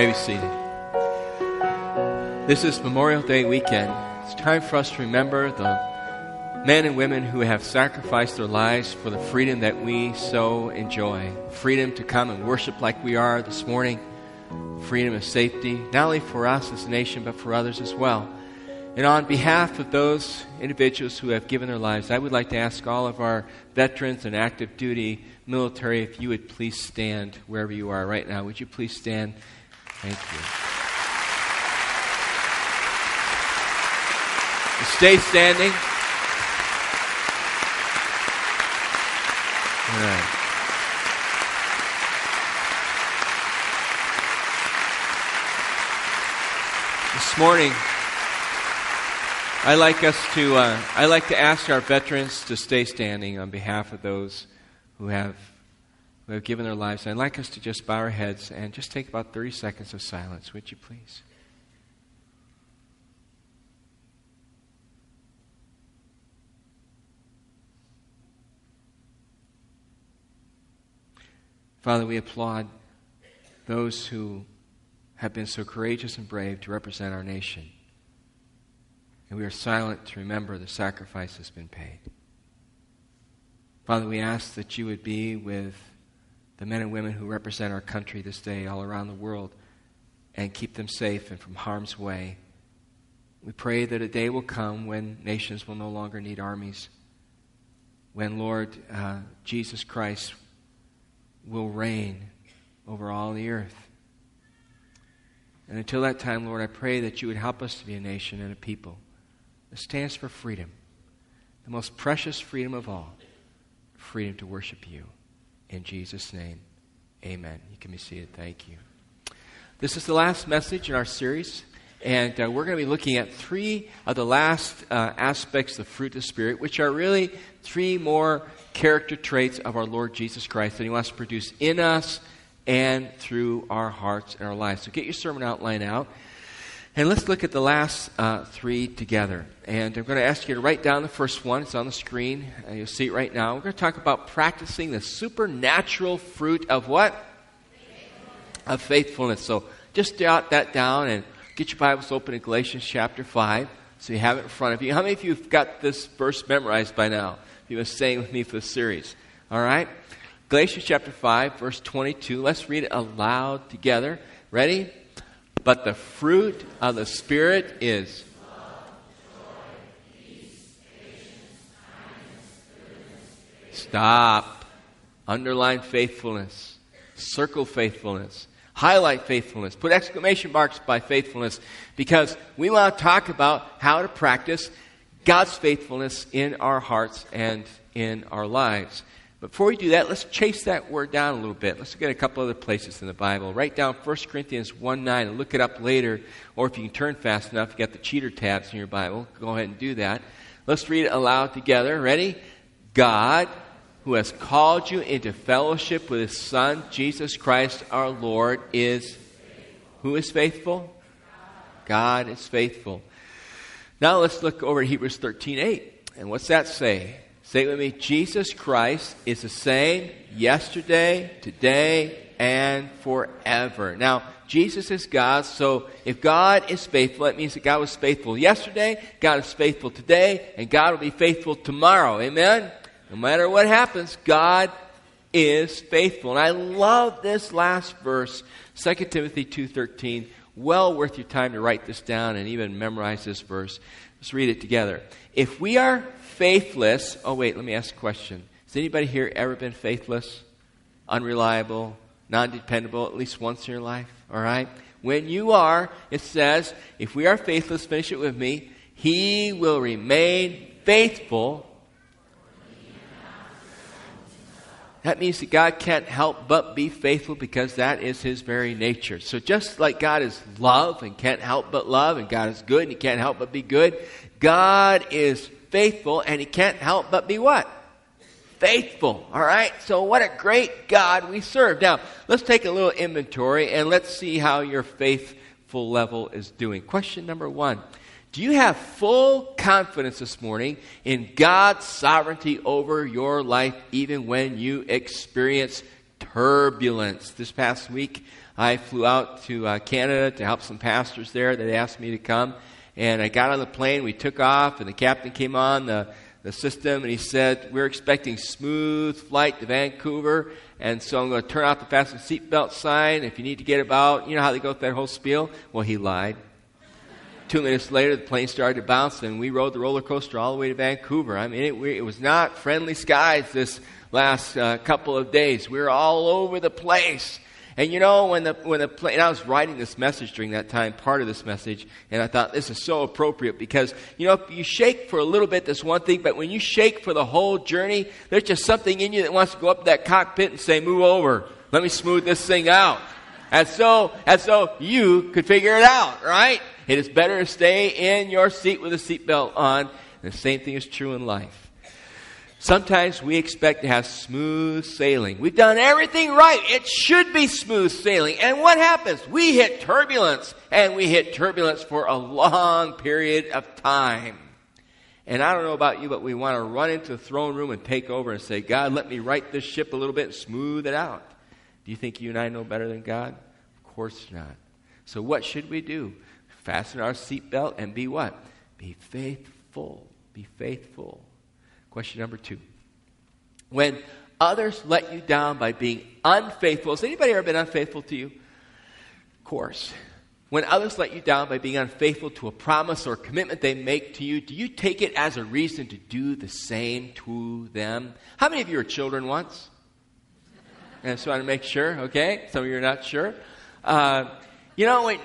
may be seated. This is Memorial Day weekend. It's time for us to remember the men and women who have sacrificed their lives for the freedom that we so enjoy. Freedom to come and worship like we are this morning. Freedom of safety, not only for us as a nation, but for others as well. And on behalf of those individuals who have given their lives, I would like to ask all of our veterans and active duty military if you would please stand wherever you are right now. Would you please stand? Thank you. Stay standing. All right. This morning, I like us to. Uh, I like to ask our veterans to stay standing on behalf of those who have who have given their lives. And I'd like us to just bow our heads and just take about thirty seconds of silence. Would you please? Father, we applaud those who have been so courageous and brave to represent our nation and we are silent to remember the sacrifice that's been paid. Father, we ask that you would be with the men and women who represent our country this day all around the world and keep them safe and from harm's way. We pray that a day will come when nations will no longer need armies, when, Lord, uh, Jesus Christ will reign over all the earth. And until that time, Lord, I pray that you would help us to be a nation and a people it stands for freedom, the most precious freedom of all freedom to worship you. In Jesus' name, amen. You can be seated. Thank you. This is the last message in our series, and uh, we're going to be looking at three of the last uh, aspects of the fruit of the Spirit, which are really three more character traits of our Lord Jesus Christ that He wants to produce in us and through our hearts and our lives. So get your sermon outline out. And let's look at the last uh, three together. And I'm going to ask you to write down the first one. It's on the screen. Uh, you'll see it right now. We're going to talk about practicing the supernatural fruit of what? Faithfulness. Of faithfulness. So just jot that down and get your Bibles open in Galatians chapter 5 so you have it in front of you. How many of you have got this verse memorized by now? You've been staying with me for the series. All right? Galatians chapter 5, verse 22. Let's read it aloud together. Ready? But the fruit of the Spirit is. Stop. Underline faithfulness. Circle faithfulness. Highlight faithfulness. Put exclamation marks by faithfulness because we want to talk about how to practice God's faithfulness in our hearts and in our lives. Before we do that, let's chase that word down a little bit. Let's look at a couple other places in the Bible. Write down 1 Corinthians 1 9 and look it up later. Or if you can turn fast enough, you got the cheater tabs in your Bible. Go ahead and do that. Let's read it aloud together. Ready? God, who has called you into fellowship with his Son, Jesus Christ our Lord, is who is faithful? God is faithful. Now let's look over Hebrews 13 8. And what's that say? Say it with me Jesus Christ is the same yesterday, today, and forever. Now, Jesus is God, so if God is faithful, that means that God was faithful yesterday, God is faithful today, and God will be faithful tomorrow. Amen? No matter what happens, God is faithful. And I love this last verse, 2 Timothy 2.13. Well worth your time to write this down and even memorize this verse. Let's read it together. If we are faithless, oh, wait, let me ask a question. Has anybody here ever been faithless, unreliable, non dependable at least once in your life? All right? When you are, it says, if we are faithless, finish it with me, he will remain faithful. That means that God can't help but be faithful because that is his very nature. So just like God is love and can't help but love, and God is good and he can't help but be good, God is faithful and he can't help but be what? Faithful. All right? So, what a great God we serve. Now, let's take a little inventory and let's see how your faithful level is doing. Question number one Do you have full confidence this morning in God's sovereignty over your life, even when you experience turbulence? This past week, I flew out to uh, Canada to help some pastors there that asked me to come. And I got on the plane, we took off, and the captain came on the, the system, and he said, We're expecting smooth flight to Vancouver, and so I'm going to turn off the fasten seatbelt sign if you need to get about. You know how they go with that whole spiel? Well, he lied. Two minutes later, the plane started to bounce, and we rode the roller coaster all the way to Vancouver. I mean, it, it was not friendly skies this last uh, couple of days. We were all over the place. And you know, when the, when the plane, I was writing this message during that time, part of this message, and I thought this is so appropriate because, you know, if you shake for a little bit, that's one thing, but when you shake for the whole journey, there's just something in you that wants to go up that cockpit and say, move over. Let me smooth this thing out. And so, and so you could figure it out, right? It is better to stay in your seat with a seatbelt on. The same thing is true in life. Sometimes we expect to have smooth sailing. We've done everything right. It should be smooth sailing. And what happens? We hit turbulence, and we hit turbulence for a long period of time. And I don't know about you, but we want to run into the throne room and take over and say, God, let me right this ship a little bit and smooth it out. Do you think you and I know better than God? Of course not. So, what should we do? fasten our seatbelt, and be what? Be faithful. Be faithful. Question number two. When others let you down by being unfaithful, has anybody ever been unfaithful to you? Of course. When others let you down by being unfaithful to a promise or commitment they make to you, do you take it as a reason to do the same to them? How many of you are children once? I just want to make sure, okay? Some of you are not sure. Uh, you know, when,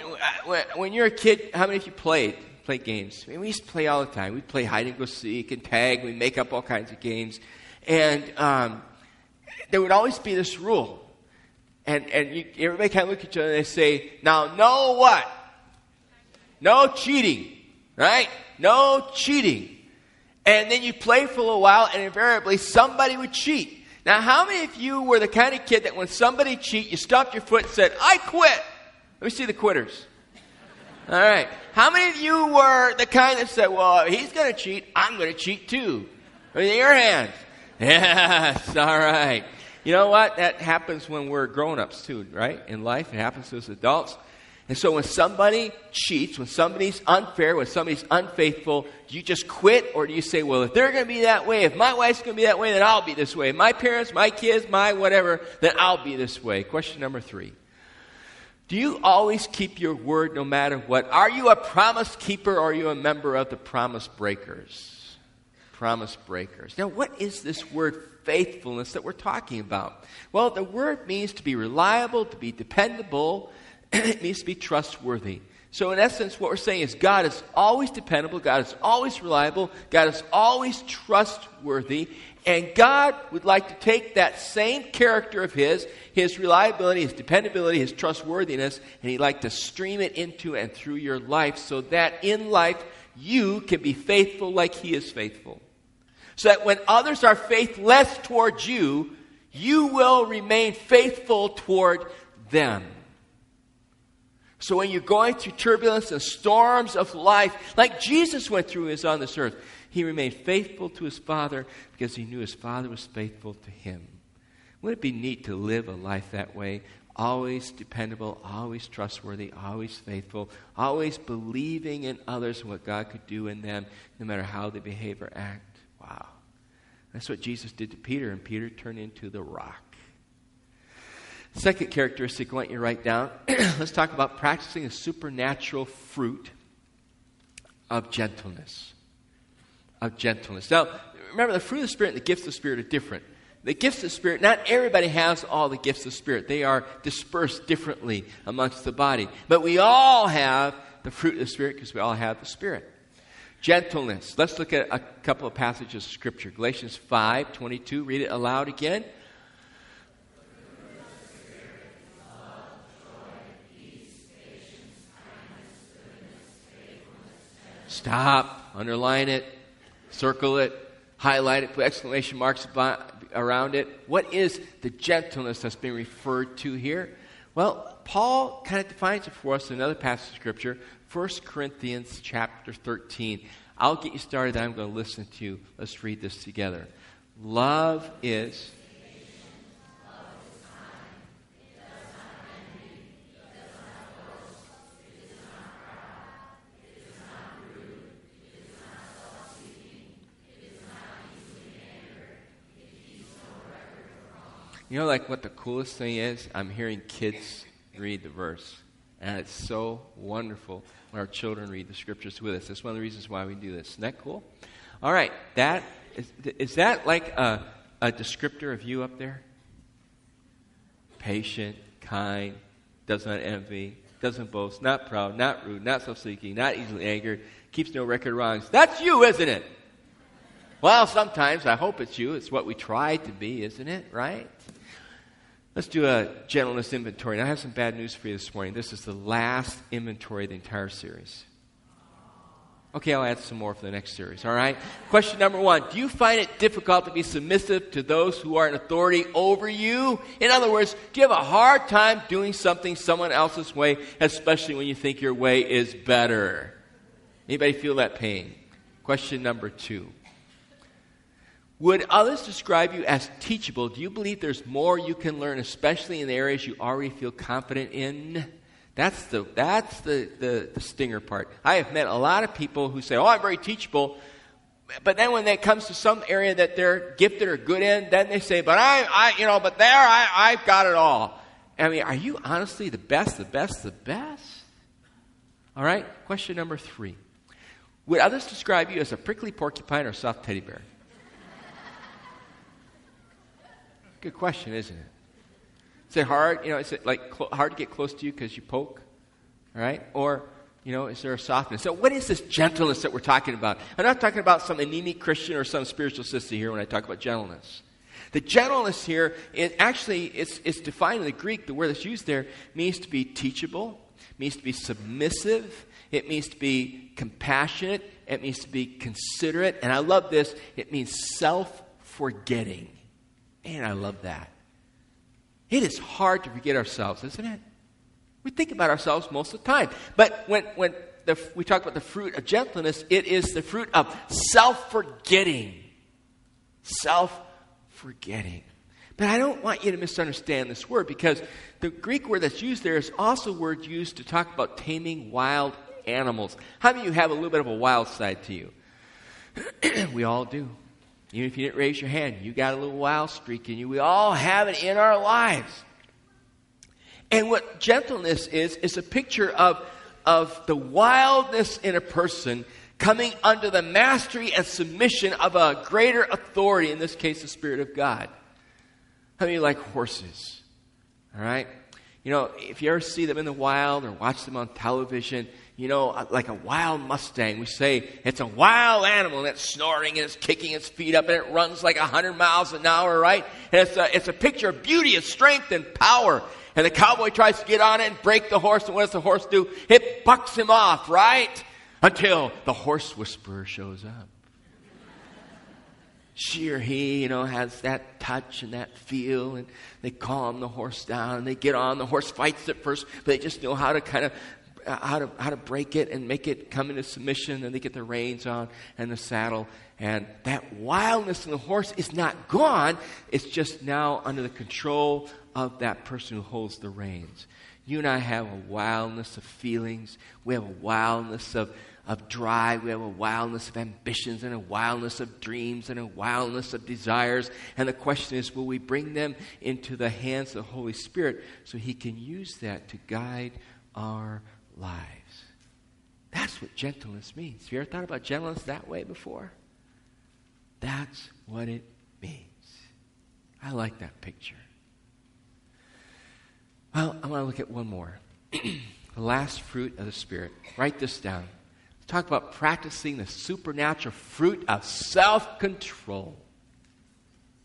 when you're a kid, how many of you played? Played games. I mean, we used to play all the time. We'd play hide and go seek and tag. We make up all kinds of games. And um, there would always be this rule. And, and you, everybody kind of look at each other and they say, now, no what? No cheating, right? No cheating. And then you play for a little while, and invariably somebody would cheat. Now, how many of you were the kind of kid that when somebody cheat, you stopped your foot and said, I quit? Let me see the quitters. All right. How many of you were the kind that said, well, he's going to cheat, I'm going to cheat too? Raise your hands. Yes, all right. You know what? That happens when we're grown ups too, right? In life, it happens to us adults. And so when somebody cheats, when somebody's unfair, when somebody's unfaithful, do you just quit or do you say, well, if they're going to be that way, if my wife's going to be that way, then I'll be this way. My parents, my kids, my whatever, then I'll be this way. Question number three. Do you always keep your word no matter what? Are you a promise keeper or are you a member of the promise breakers? Promise breakers. Now, what is this word faithfulness that we're talking about? Well, the word means to be reliable, to be dependable, it means to be trustworthy. So, in essence, what we're saying is God is always dependable, God is always reliable, God is always trustworthy, and God would like to take that same character of His, His reliability, His dependability, His trustworthiness, and He'd like to stream it into and through your life so that in life you can be faithful like He is faithful. So that when others are faithless towards you, you will remain faithful toward them. So when you're going through turbulence and storms of life, like Jesus went through as on this earth, he remained faithful to his Father because he knew his Father was faithful to him. Wouldn't it be neat to live a life that way? Always dependable, always trustworthy, always faithful, always believing in others and what God could do in them, no matter how they behave or act. Wow. That's what Jesus did to Peter, and Peter turned into the rock. Second characteristic I want you to write down. Let's talk about practicing a supernatural fruit of gentleness of gentleness. Now, remember, the fruit of the Spirit and the gifts of the Spirit are different. The gifts of the Spirit, not everybody has all the gifts of the Spirit. They are dispersed differently amongst the body. But we all have the fruit of the Spirit because we all have the Spirit. Gentleness. Let's look at a couple of passages of Scripture. Galatians 5 22. Read it aloud again. Stop. Underline it circle it, highlight it, put exclamation marks around it. What is the gentleness that's being referred to here? Well, Paul kind of defines it for us in another passage of Scripture, 1 Corinthians chapter 13. I'll get you started, I'm going to listen to you. Let's read this together. Love is. You know, like what the coolest thing is? I'm hearing kids read the verse. And it's so wonderful when our children read the scriptures with us. That's one of the reasons why we do this. Isn't that cool? All right. That is, is that like a, a descriptor of you up there? Patient, kind, does not envy, doesn't boast, not proud, not rude, not self seeking, not easily angered, keeps no record of wrongs. That's you, isn't it? Well, sometimes I hope it's you. It's what we try to be, isn't it? Right? Let's do a gentleness inventory. And I have some bad news for you this morning. This is the last inventory of the entire series. Okay, I'll add some more for the next series, all right? Question number one Do you find it difficult to be submissive to those who are in authority over you? In other words, do you have a hard time doing something someone else's way, especially when you think your way is better? Anybody feel that pain? Question number two Would others describe you as teachable? Do you believe there's more you can learn, especially in the areas you already feel confident in? That's the, that's the, the, the, stinger part. I have met a lot of people who say, Oh, I'm very teachable. But then when it comes to some area that they're gifted or good in, then they say, But I, I you know, but there, I, I've got it all. I mean, are you honestly the best, the best, the best? All right, question number three. Would others describe you as a prickly porcupine or soft teddy bear? Good question, isn't it? Is it hard? You know, is it like cl- hard to get close to you because you poke? Right? Or, you know, is there a softness? So, what is this gentleness that we're talking about? I'm not talking about some anemic Christian or some spiritual sister here when I talk about gentleness. The gentleness here is actually, it's, it's defined in the Greek. The word that's used there means to be teachable, means to be submissive, it means to be compassionate, it means to be considerate, and I love this, it means self forgetting. Man, I love that. It is hard to forget ourselves, isn't it? We think about ourselves most of the time. But when, when the, we talk about the fruit of gentleness, it is the fruit of self forgetting. Self forgetting. But I don't want you to misunderstand this word because the Greek word that's used there is also a word used to talk about taming wild animals. How many of you have a little bit of a wild side to you? we all do. Even if you didn't raise your hand, you got a little wild streak in you. We all have it in our lives. And what gentleness is, is a picture of, of the wildness in a person coming under the mastery and submission of a greater authority, in this case, the Spirit of God. How many like horses? All right? You know, if you ever see them in the wild or watch them on television, you know, like a wild Mustang. We say it's a wild animal and it's snorting and it's kicking its feet up and it runs like 100 miles an hour, right? And it's a, it's a picture of beauty and strength and power. And the cowboy tries to get on it and break the horse. And what does the horse do? It bucks him off, right? Until the horse whisperer shows up. She or he, you know, has that touch and that feel, and they calm the horse down, and they get on. The horse fights at first, but they just know how to kind of Uh, how to, how to break it and make it come into submission, and they get the reins on and the saddle. And that wildness in the horse is not gone, it's just now under the control of that person who holds the reins. You and I have a wildness of feelings, we have a wildness of, of drive, we have a wildness of ambitions, and a wildness of dreams, and a wildness of desires. And the question is will we bring them into the hands of the Holy Spirit so He can use that to guide our lives. That's what gentleness means. Have you ever thought about gentleness that way before? That's what it means. I like that picture. Well, I want to look at one more. the last fruit of the Spirit. Write this down. Talk about practicing the supernatural fruit of self control.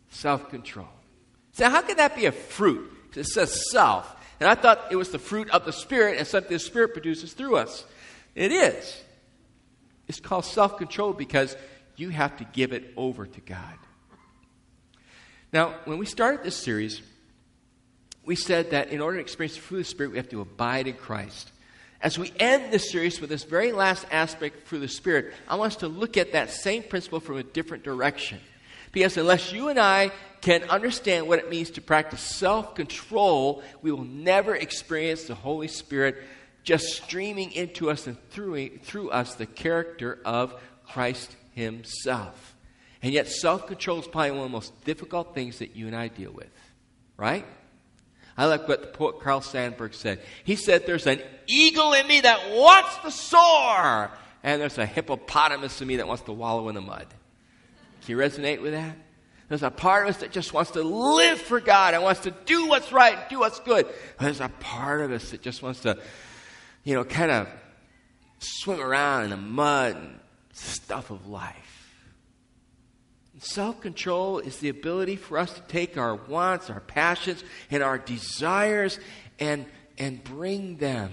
Self control. So, how could that be a fruit? It says self. And I thought it was the fruit of the Spirit and something the Spirit produces through us. It is. It's called self control because you have to give it over to God. Now, when we started this series, we said that in order to experience the fruit of the Spirit, we have to abide in Christ. As we end this series with this very last aspect through the Spirit, I want us to look at that same principle from a different direction. Because unless you and I can understand what it means to practice self control, we will never experience the Holy Spirit just streaming into us and through, through us the character of Christ Himself. And yet, self control is probably one of the most difficult things that you and I deal with, right? I like what the poet Carl Sandburg said. He said, There's an eagle in me that wants to soar, and there's a hippopotamus in me that wants to wallow in the mud. You resonate with that? There's a part of us that just wants to live for God and wants to do what's right, and do what's good. There's a part of us that just wants to, you know, kind of swim around in the mud and stuff of life. Self control is the ability for us to take our wants, our passions, and our desires and, and bring them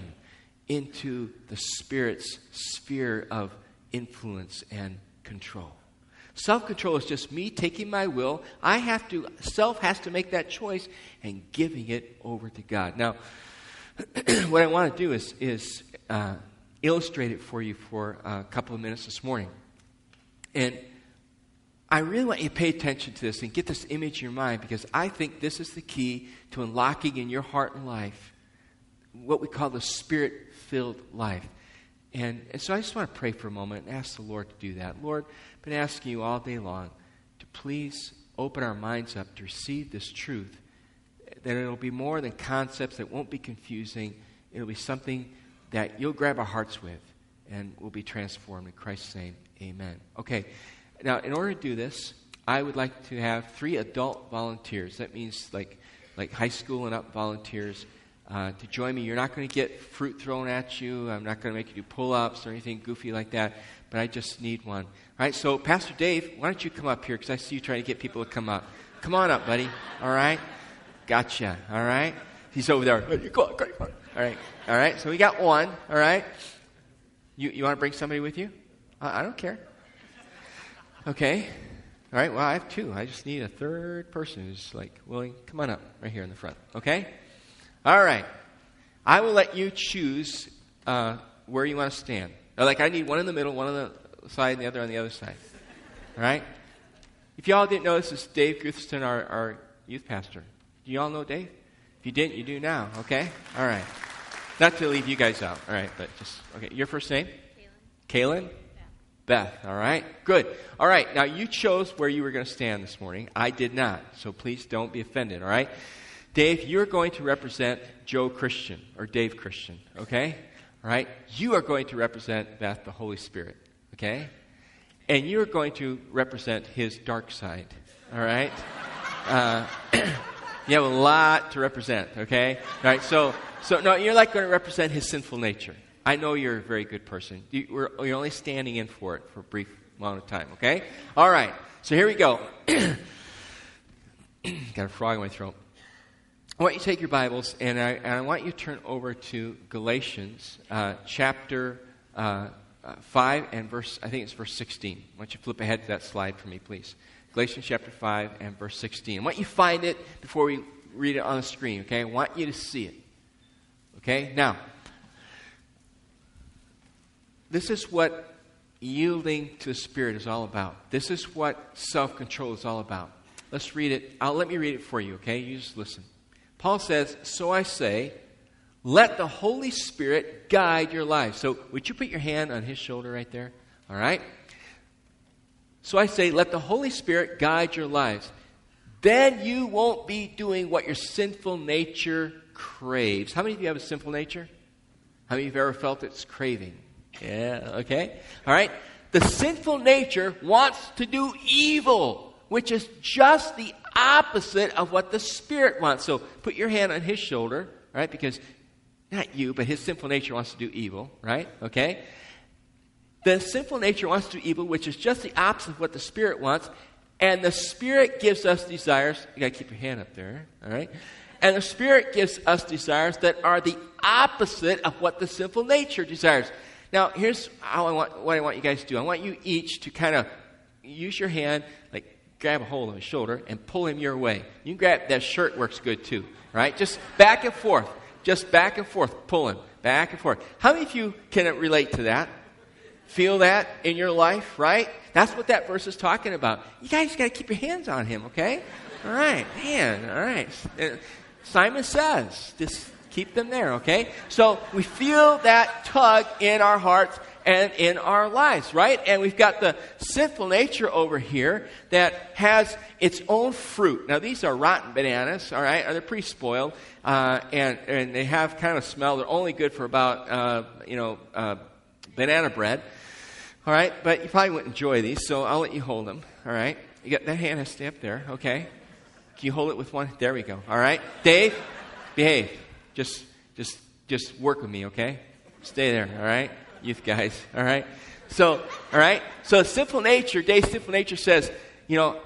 into the Spirit's sphere of influence and control. Self control is just me taking my will. I have to, self has to make that choice and giving it over to God. Now, what I want to do is, is uh, illustrate it for you for a couple of minutes this morning. And I really want you to pay attention to this and get this image in your mind because I think this is the key to unlocking in your heart and life what we call the spirit filled life. And, and, so I just want to pray for a moment and ask the Lord to do that. Lord, been asking you all day long to please open our minds up to receive this truth, that it'll be more than concepts, that won't be confusing. It'll be something that you'll grab our hearts with and we'll be transformed. In Christ's name, amen. Okay. Now, in order to do this, I would like to have three adult volunteers. That means like, like high school and up volunteers uh, to join me. You're not going to get fruit thrown at you. I'm not going to make you do pull ups or anything goofy like that, but I just need one. All right, so Pastor Dave, why don't you come up here because I see you trying to get people to come up. Come on up, buddy. All right? Gotcha. All right? He's over there. All right. All right. So we got one. All right. You, you want to bring somebody with you? I, I don't care. Okay. All right. Well, I have two. I just need a third person who's like willing. Come on up right here in the front. Okay. All right. I will let you choose uh, where you want to stand. Like I need one in the middle, one on the side, and the other on the other side. All right. If y'all didn't know, this is Dave Gutherston, our, our youth pastor. Do you all know Dave? If you didn't, you do now. Okay. All right. Not to leave you guys out. All right, but just okay. Your first name? Kaylin. Kaylin. Beth, all right? Good. All right, now you chose where you were going to stand this morning. I did not, so please don't be offended, all right? Dave, you're going to represent Joe Christian, or Dave Christian, okay? All right? You are going to represent Beth, the Holy Spirit, okay? And you're going to represent his dark side, all right? Uh, you have a lot to represent, okay? All right, so, so no, you're like going to represent his sinful nature. I know you're a very good person. You, are only standing in for it for a brief amount of time, okay? All right, so here we go. Got a frog in my throat. I want you to take your Bibles and I, and I want you to turn over to Galatians uh, chapter uh, uh, 5 and verse, I think it's verse 16. Why don't you flip ahead to that slide for me, please? Galatians chapter 5 and verse 16. I want you to find it before we read it on the screen, okay? I want you to see it. Okay? Now, this is what yielding to the Spirit is all about. This is what self control is all about. Let's read it. I'll, let me read it for you, okay? You just listen. Paul says, So I say, let the Holy Spirit guide your life. So, would you put your hand on his shoulder right there? All right? So I say, let the Holy Spirit guide your lives. Then you won't be doing what your sinful nature craves. How many of you have a sinful nature? How many of you have ever felt it's craving? Yeah, okay. All right. The sinful nature wants to do evil, which is just the opposite of what the Spirit wants. So put your hand on his shoulder, right? Because not you, but his sinful nature wants to do evil, right? Okay. The sinful nature wants to do evil, which is just the opposite of what the Spirit wants. And the Spirit gives us desires. You got to keep your hand up there, all right? And the Spirit gives us desires that are the opposite of what the sinful nature desires. Now, here's how I want, what I want you guys to do. I want you each to kind of use your hand, like grab a hold of his shoulder and pull him your way. You can grab that shirt works good too, right? Just back and forth, just back and forth, pulling back and forth. How many of you can relate to that? Feel that in your life, right? That's what that verse is talking about. You guys got to keep your hands on him, okay? All right, man. All right. Simon says, just keep them there, okay? So we feel that tug in our hearts, and in our lives, right? And we've got the sinful nature over here that has its own fruit. Now, these are rotten bananas, all right? They're pretty spoiled, uh, and, and they have kind of smell. They're only good for about, uh, you know, uh, banana bread, all right? But you probably wouldn't enjoy these, so I'll let you hold them, all right? You got that hand has to stay up there, okay? Can you hold it with one? There we go, all right? Dave, behave. Just, just, just work with me, okay? Stay there, all right? Youth guys, all right? So, all right? So, sinful nature, Dave's sinful nature says, you know,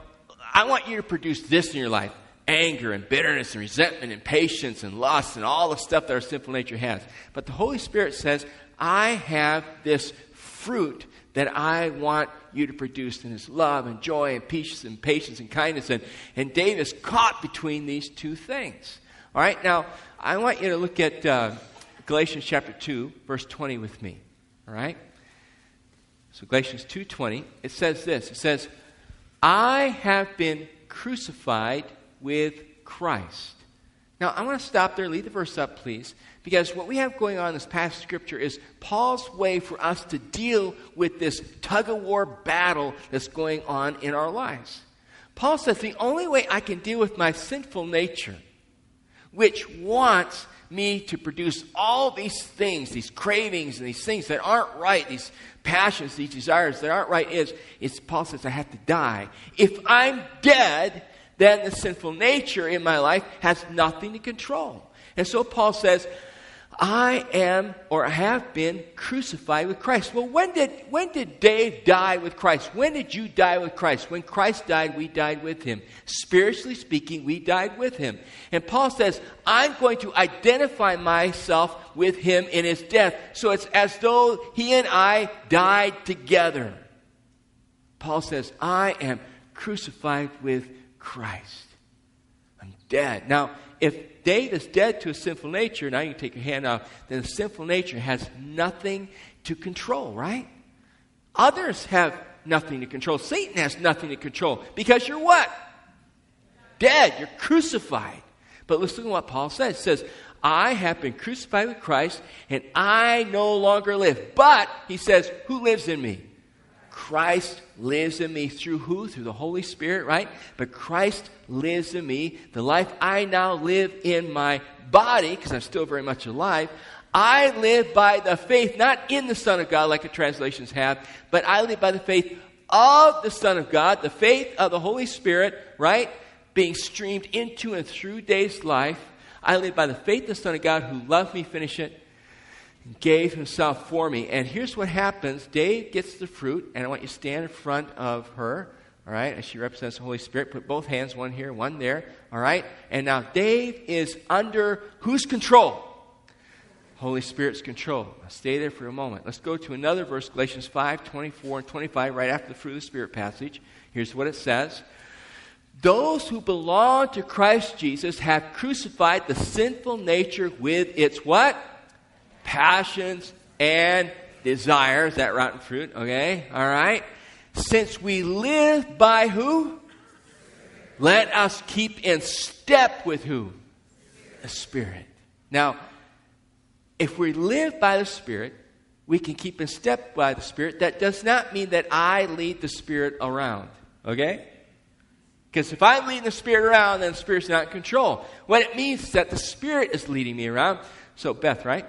I want you to produce this in your life anger and bitterness and resentment and patience and lust and all the stuff that our sinful nature has. But the Holy Spirit says, I have this fruit that I want you to produce in his love and joy and peace and patience and kindness. And, and Dave is caught between these two things. All right, now I want you to look at uh, Galatians chapter 2, verse 20 with me. All right? So Galatians 2:20, it says this. It says, "I have been crucified with Christ." Now, I want to stop there, leave the verse up, please, because what we have going on in this passage of Scripture is Paul's way for us to deal with this tug of war battle that's going on in our lives. Paul says the only way I can deal with my sinful nature, which wants me to produce all these things, these cravings and these things that aren't right, these passions, these desires that aren't right, is, is Paul says I have to die. If I'm dead, then the sinful nature in my life has nothing to control. And so Paul says, I am or have been crucified with Christ. Well, when did, when did Dave die with Christ? When did you die with Christ? When Christ died, we died with him. Spiritually speaking, we died with him. And Paul says, I'm going to identify myself with him in his death. So it's as though he and I died together. Paul says, I am crucified with Christ. Dead. Now, if Dave is dead to a sinful nature, now you can take your hand off, then the sinful nature has nothing to control, right? Others have nothing to control. Satan has nothing to control because you're what? Dead. You're crucified. But listen to what Paul says. He says, I have been crucified with Christ, and I no longer live. But, he says, who lives in me? Christ lives in me through who? Through the Holy Spirit, right? But Christ lives in me. The life I now live in my body, because I'm still very much alive, I live by the faith, not in the Son of God like the translations have, but I live by the faith of the Son of God, the faith of the Holy Spirit, right? Being streamed into and through day's life. I live by the faith of the Son of God who loved me, finish it, gave himself for me. And here's what happens Dave gets the fruit, and I want you to stand in front of her, all right, as she represents the Holy Spirit. Put both hands, one here, one there, all right? And now Dave is under whose control? Holy Spirit's control. Now stay there for a moment. Let's go to another verse, Galatians 5 24 and 25, right after the fruit of the Spirit passage. Here's what it says. Those who belong to Christ Jesus have crucified the sinful nature with its what? Passions, and desires, that rotten fruit, okay? All right? Since we live by who? Let us keep in step with who? The Spirit. Now, if we live by the Spirit, we can keep in step by the Spirit. That does not mean that I lead the Spirit around, okay? Because if I'm leading the Spirit around, then the Spirit's not in control. What it means is that the Spirit is leading me around. So, Beth, right?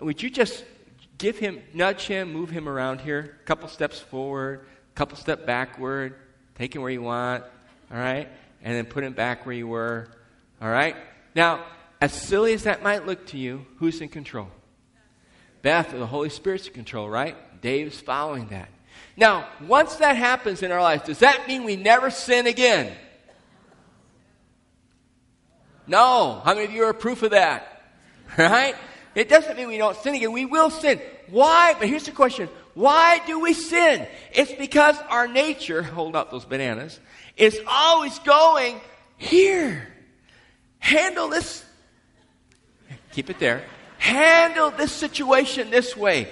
Would you just give him, nudge him, move him around here, a couple steps forward, a couple step backward, take him where you want, all right? And then put him back where you were, all right? Now, as silly as that might look to you, who's in control? Beth, the Holy Spirit's in control, right? Dave's following that. Now, once that happens in our life, does that mean we never sin again? No. How many of you are proof of that? Right? It doesn't mean we don't sin again. We will sin. Why? But here's the question. Why do we sin? It's because our nature, hold up those bananas, is always going here. Handle this. Keep it there. Handle this situation this way.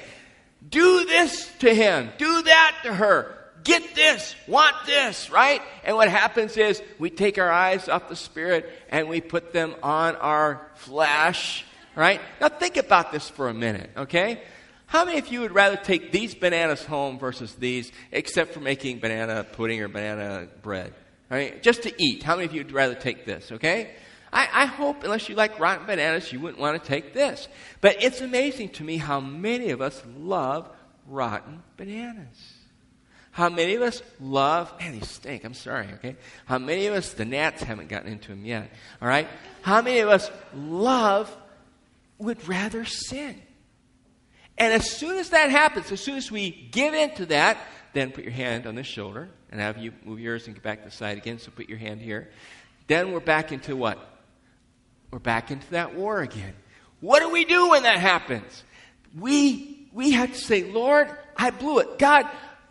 Do this to him. Do that to her. Get this. Want this, right? And what happens is we take our eyes off the Spirit and we put them on our flesh right? Now think about this for a minute, okay? How many of you would rather take these bananas home versus these, except for making banana pudding or banana bread? Right? Just to eat. How many of you would rather take this, okay? I, I, hope, unless you like rotten bananas, you wouldn't want to take this. But it's amazing to me how many of us love rotten bananas. How many of us love, man, these stink, I'm sorry, okay? How many of us, the gnats haven't gotten into them yet, all right? How many of us love, would rather sin? And as soon as that happens, as soon as we give in to that, then put your hand on the shoulder and have you move yours and get back to the side again. So put your hand here. Then we're back into what? We're back into that war again. What do we do when that happens? We we have to say, Lord, I blew it. God,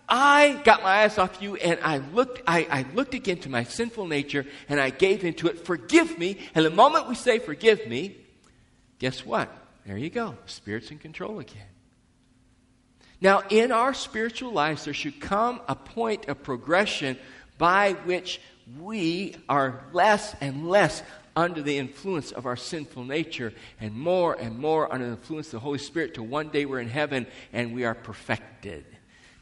I got my eyes off you and I looked, I, I looked again to my sinful nature and I gave into it. Forgive me. And the moment we say forgive me, guess what? There you go. Spirit's in control again. Now, in our spiritual lives, there should come a point of progression by which we are less and less under the influence of our sinful nature and more and more under the influence of the Holy Spirit till one day we're in heaven and we are perfected.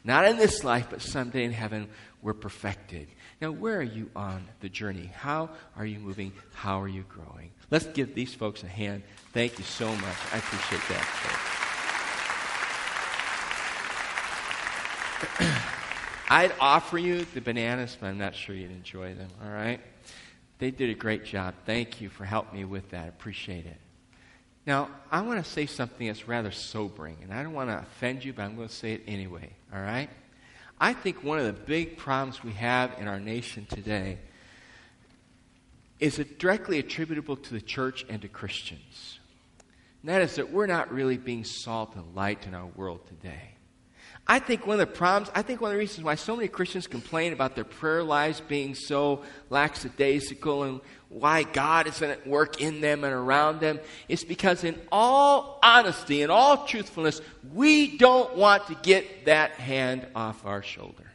Not in this life, but someday in heaven, we're perfected. Now, where are you on the journey? How are you moving? How are you growing? Let's give these folks a hand. Thank you so much. I appreciate that. I'd offer you the bananas, but I'm not sure you'd enjoy them, all right? They did a great job. Thank you for helping me with that. Appreciate it. Now, I want to say something that's rather sobering, and I don't want to offend you, but I'm going to say it anyway, all right? I think one of the big problems we have in our nation today is directly attributable to the church and to Christians. And that is that we're not really being salt and light in our world today. I think one of the problems, I think one of the reasons why so many Christians complain about their prayer lives being so lackadaisical and why God isn't at work in them and around them is because, in all honesty and all truthfulness, we don't want to get that hand off our shoulder.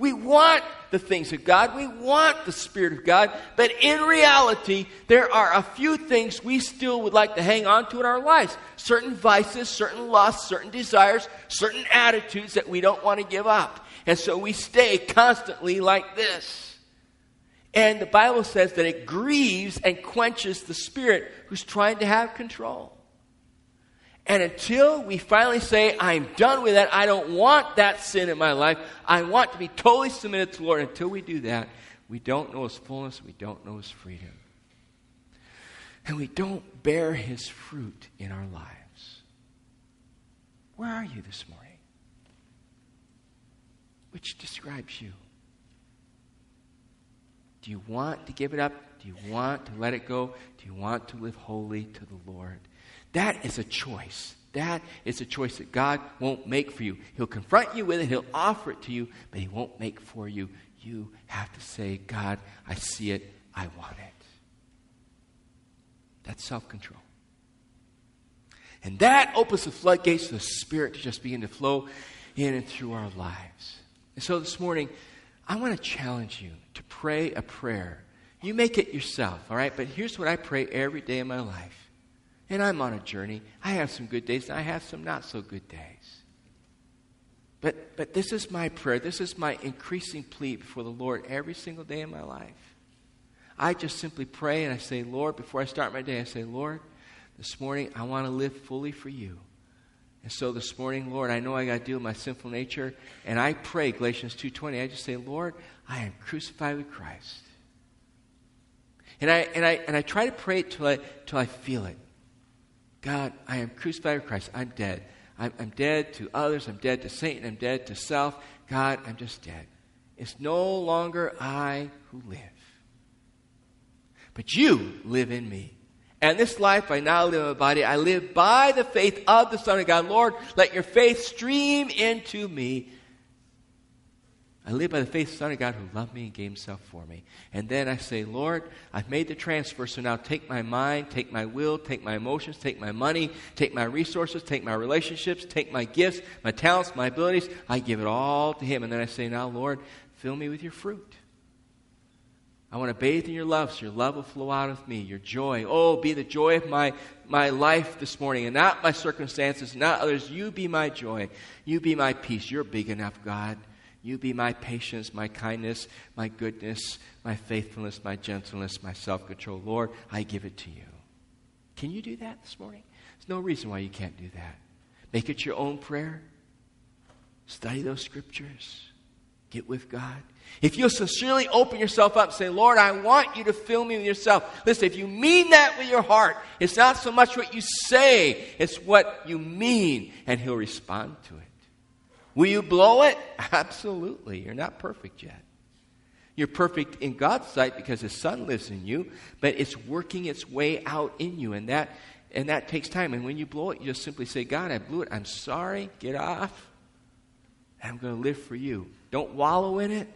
We want the things of God. We want the Spirit of God. But in reality, there are a few things we still would like to hang on to in our lives certain vices, certain lusts, certain desires, certain attitudes that we don't want to give up. And so we stay constantly like this. And the Bible says that it grieves and quenches the Spirit who's trying to have control. And until we finally say, I'm done with that, I don't want that sin in my life, I want to be totally submitted to the Lord, until we do that, we don't know His fullness, we don't know His freedom. And we don't bear His fruit in our lives. Where are you this morning? Which describes you? Do you want to give it up? Do you want to let it go? Do you want to live holy to the Lord? That is a choice. That is a choice that God won't make for you. He'll confront you with it, He'll offer it to you, but He won't make for you. You have to say, God, I see it, I want it. That's self control. And that opens the floodgates for the Spirit to just begin to flow in and through our lives. And so this morning, I want to challenge you to pray a prayer. You make it yourself, all right? But here's what I pray every day of my life and I'm on a journey. I have some good days and I have some not so good days. But, but this is my prayer. This is my increasing plea before the Lord every single day in my life. I just simply pray and I say, Lord, before I start my day, I say, Lord, this morning I want to live fully for you. And so this morning, Lord, I know I got to deal with my sinful nature, and I pray Galatians 2:20. I just say, Lord, I am crucified with Christ. And I and I and I try to pray it till I till I feel it. God, I am crucified with Christ. I'm dead. I'm, I'm dead to others. I'm dead to Satan. I'm dead to self. God, I'm just dead. It's no longer I who live, but you live in me. And this life I now live in my body, I live by the faith of the Son of God. Lord, let your faith stream into me I live by the faith of the Son of God who loved me and gave himself for me. And then I say, Lord, I've made the transfer, so now take my mind, take my will, take my emotions, take my money, take my resources, take my relationships, take my gifts, my talents, my abilities. I give it all to him. And then I say, now, Lord, fill me with your fruit. I want to bathe in your love so your love will flow out of me, your joy. Oh, be the joy of my, my life this morning and not my circumstances, not others. You be my joy. You be my peace. You're big enough, God. You be my patience, my kindness, my goodness, my faithfulness, my gentleness, my self control. Lord, I give it to you. Can you do that this morning? There's no reason why you can't do that. Make it your own prayer. Study those scriptures. Get with God. If you'll sincerely open yourself up and say, Lord, I want you to fill me with yourself. Listen, if you mean that with your heart, it's not so much what you say, it's what you mean, and He'll respond to it. Will you blow it? Absolutely. You're not perfect yet. You're perfect in God's sight because His Son lives in you, but it's working its way out in you, and that, and that takes time. And when you blow it, you just simply say, God, I blew it. I'm sorry. Get off. I'm going to live for you. Don't wallow in it.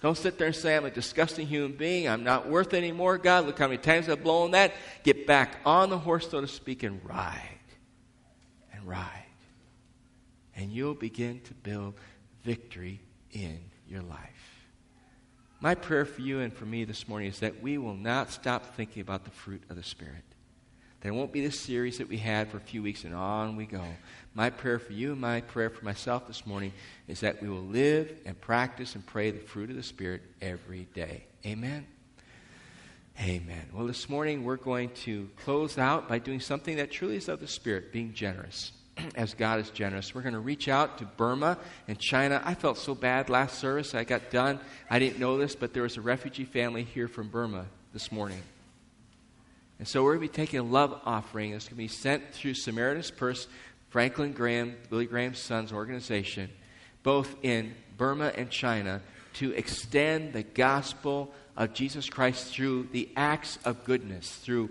Don't sit there and say, I'm a disgusting human being. I'm not worth anymore. God, look how many times I've blown that. Get back on the horse, so to speak, and ride. And ride. And you'll begin to build victory in your life. My prayer for you and for me this morning is that we will not stop thinking about the fruit of the Spirit. There won't be this series that we had for a few weeks and on we go. My prayer for you and my prayer for myself this morning is that we will live and practice and pray the fruit of the Spirit every day. Amen. Amen. Well, this morning we're going to close out by doing something that truly is of the Spirit, being generous. As God is generous, we're going to reach out to Burma and China. I felt so bad last service. I got done. I didn't know this, but there was a refugee family here from Burma this morning. And so we're going to be taking a love offering. It's going to be sent through Samaritan's Purse, Franklin Graham, Billy Graham's son's organization, both in Burma and China, to extend the gospel of Jesus Christ through the acts of goodness, through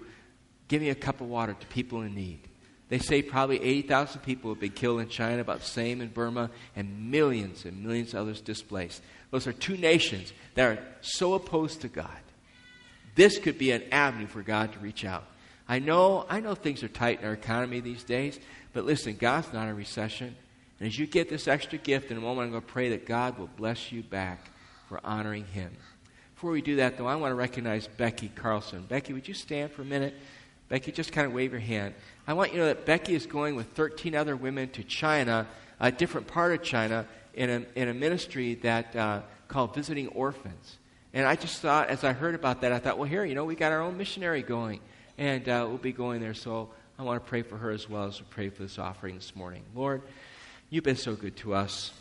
giving a cup of water to people in need. They say probably 80,000 people have been killed in China, about the same in Burma, and millions and millions of others displaced. Those are two nations that are so opposed to God. This could be an avenue for God to reach out. I know, I know things are tight in our economy these days, but listen, God's not in recession. And as you get this extra gift, in a moment I'm going to pray that God will bless you back for honoring Him. Before we do that, though, I want to recognize Becky Carlson. Becky, would you stand for a minute? Becky, just kind of wave your hand. I want you to know that Becky is going with 13 other women to China, a different part of China, in a, in a ministry that uh, called Visiting Orphans. And I just thought, as I heard about that, I thought, well, here, you know, we got our own missionary going, and uh, we'll be going there. So I want to pray for her as well as we pray for this offering this morning. Lord, you've been so good to us.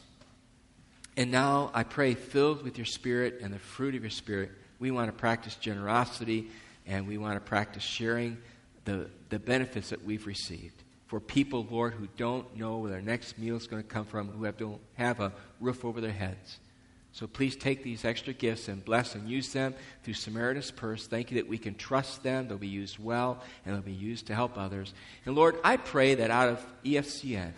And now I pray, filled with your Spirit and the fruit of your Spirit, we want to practice generosity and we want to practice sharing the, the benefits that we've received. For people, Lord, who don't know where their next meal is going to come from, who have, don't have a roof over their heads. So please take these extra gifts and bless and use them through Samaritan's Purse. Thank you that we can trust them. They'll be used well and they'll be used to help others. And Lord, I pray that out of EFCN,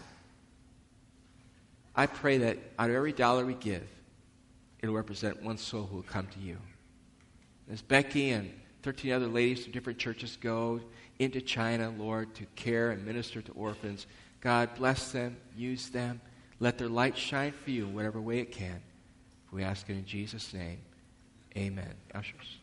I pray that out of every dollar we give, it'll represent one soul who will come to you. As Becky and 13 other ladies from different churches go into China, Lord, to care and minister to orphans, God bless them, use them. Let their light shine for you in whatever way it can. We ask it in Jesus' name. Amen. Ushers.